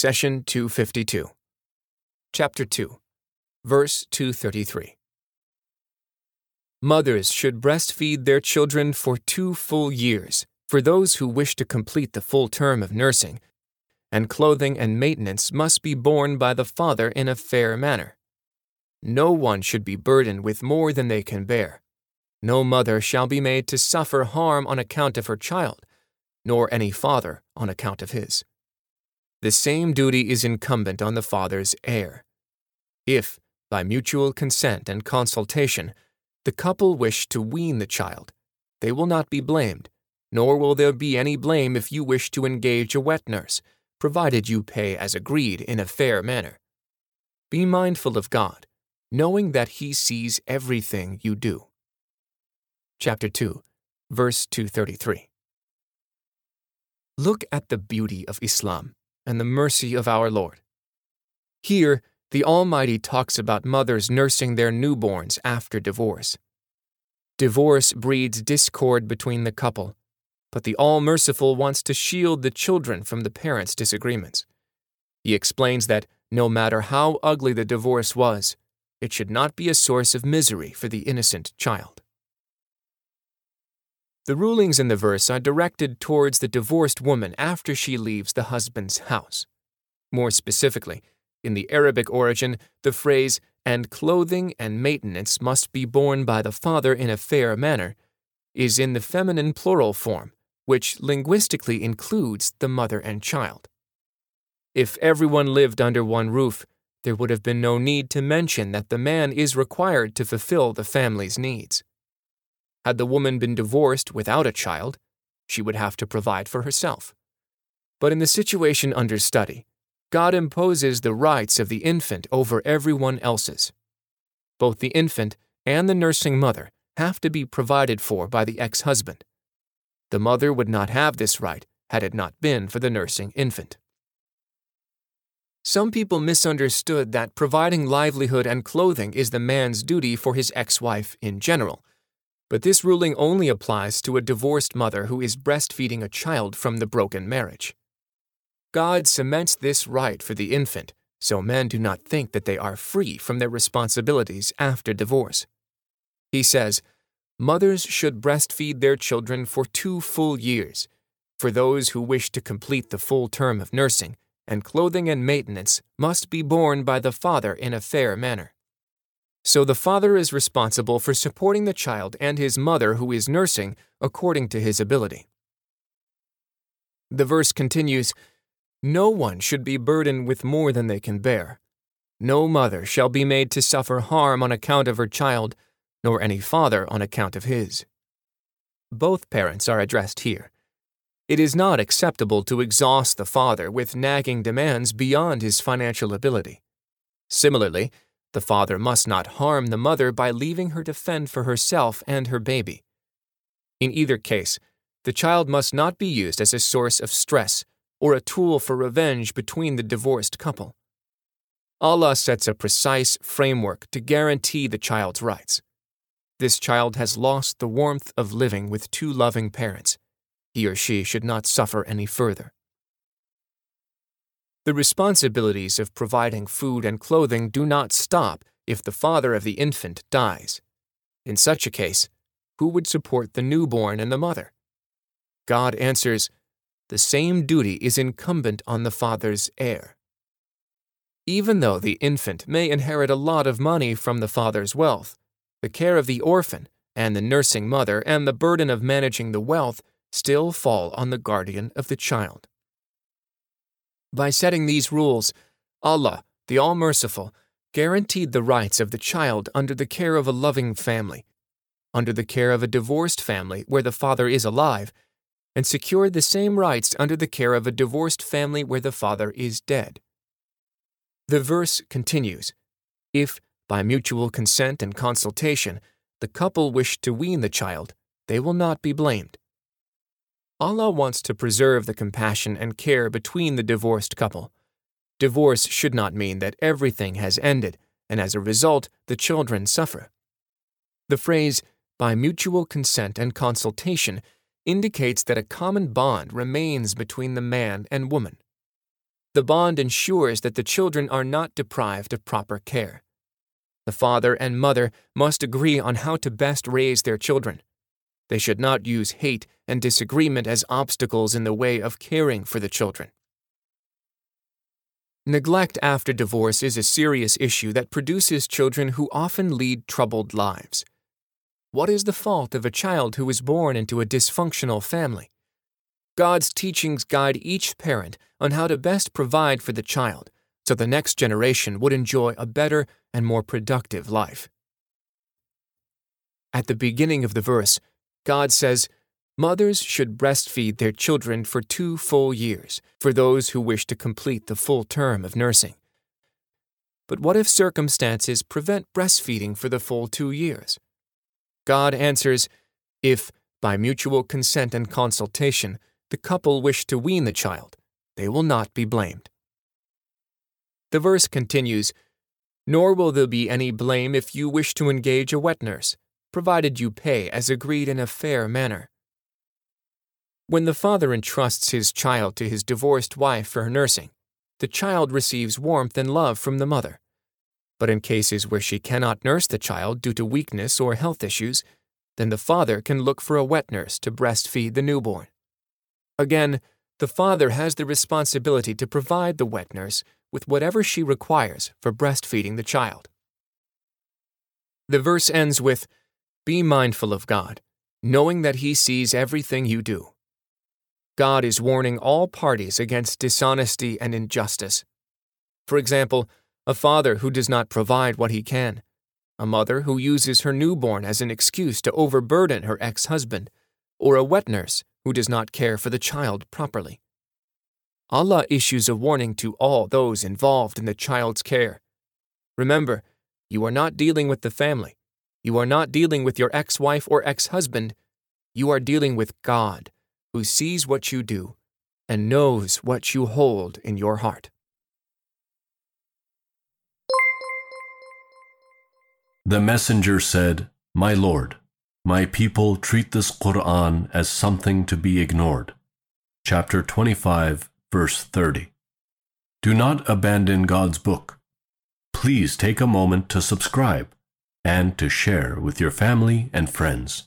Session 252. Chapter 2, Verse 233. Mothers should breastfeed their children for two full years for those who wish to complete the full term of nursing, and clothing and maintenance must be borne by the father in a fair manner. No one should be burdened with more than they can bear. No mother shall be made to suffer harm on account of her child, nor any father on account of his. The same duty is incumbent on the father's heir. If, by mutual consent and consultation, the couple wish to wean the child, they will not be blamed, nor will there be any blame if you wish to engage a wet nurse, provided you pay as agreed in a fair manner. Be mindful of God, knowing that He sees everything you do. Chapter 2, verse 233. Look at the beauty of Islam and the mercy of our Lord. Here, the Almighty talks about mothers nursing their newborns after divorce. Divorce breeds discord between the couple, but the All Merciful wants to shield the children from the parents' disagreements. He explains that no matter how ugly the divorce was, it should not be a source of misery for the innocent child. The rulings in the verse are directed towards the divorced woman after she leaves the husband's house. More specifically, in the Arabic origin, the phrase, and clothing and maintenance must be borne by the father in a fair manner, is in the feminine plural form, which linguistically includes the mother and child. If everyone lived under one roof, there would have been no need to mention that the man is required to fulfill the family's needs. Had the woman been divorced without a child, she would have to provide for herself. But in the situation under study, God imposes the rights of the infant over everyone else's. Both the infant and the nursing mother have to be provided for by the ex husband. The mother would not have this right had it not been for the nursing infant. Some people misunderstood that providing livelihood and clothing is the man's duty for his ex wife in general, but this ruling only applies to a divorced mother who is breastfeeding a child from the broken marriage. God cements this right for the infant, so men do not think that they are free from their responsibilities after divorce. He says, Mothers should breastfeed their children for two full years, for those who wish to complete the full term of nursing, and clothing and maintenance must be borne by the father in a fair manner. So the father is responsible for supporting the child and his mother who is nursing according to his ability. The verse continues No one should be burdened with more than they can bear. No mother shall be made to suffer harm on account of her child, nor any father on account of his. Both parents are addressed here. It is not acceptable to exhaust the father with nagging demands beyond his financial ability. Similarly, the father must not harm the mother by leaving her to fend for herself and her baby. In either case, the child must not be used as a source of stress or a tool for revenge between the divorced couple. Allah sets a precise framework to guarantee the child's rights. This child has lost the warmth of living with two loving parents. He or she should not suffer any further. The responsibilities of providing food and clothing do not stop if the father of the infant dies. In such a case, who would support the newborn and the mother? God answers, the same duty is incumbent on the father's heir. Even though the infant may inherit a lot of money from the father's wealth, the care of the orphan and the nursing mother and the burden of managing the wealth still fall on the guardian of the child. By setting these rules, Allah, the All Merciful, guaranteed the rights of the child under the care of a loving family, under the care of a divorced family where the father is alive, and secured the same rights under the care of a divorced family where the father is dead. The verse continues If, by mutual consent and consultation, the couple wish to wean the child, they will not be blamed. Allah wants to preserve the compassion and care between the divorced couple. Divorce should not mean that everything has ended, and as a result, the children suffer. The phrase, by mutual consent and consultation, indicates that a common bond remains between the man and woman. The bond ensures that the children are not deprived of proper care. The father and mother must agree on how to best raise their children. They should not use hate and disagreement as obstacles in the way of caring for the children. Neglect after divorce is a serious issue that produces children who often lead troubled lives. What is the fault of a child who is born into a dysfunctional family? God's teachings guide each parent on how to best provide for the child so the next generation would enjoy a better and more productive life. At the beginning of the verse, God says, Mothers should breastfeed their children for two full years for those who wish to complete the full term of nursing. But what if circumstances prevent breastfeeding for the full two years? God answers, If, by mutual consent and consultation, the couple wish to wean the child, they will not be blamed. The verse continues, Nor will there be any blame if you wish to engage a wet nurse, provided you pay as agreed in a fair manner. When the father entrusts his child to his divorced wife for her nursing, the child receives warmth and love from the mother. But in cases where she cannot nurse the child due to weakness or health issues, then the father can look for a wet nurse to breastfeed the newborn. Again, the father has the responsibility to provide the wet nurse with whatever she requires for breastfeeding the child. The verse ends with Be mindful of God, knowing that He sees everything you do. God is warning all parties against dishonesty and injustice. For example, a father who does not provide what he can, a mother who uses her newborn as an excuse to overburden her ex husband, or a wet nurse who does not care for the child properly. Allah issues a warning to all those involved in the child's care. Remember, you are not dealing with the family. You are not dealing with your ex wife or ex husband. You are dealing with God who sees what you do and knows what you hold in your heart. The messenger said, My Lord, my people treat this Quran as something to be ignored. Chapter 25, verse 30. Do not abandon God's book. Please take a moment to subscribe and to share with your family and friends.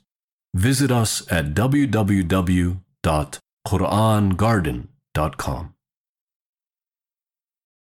Visit us at www www.qurangarden.com.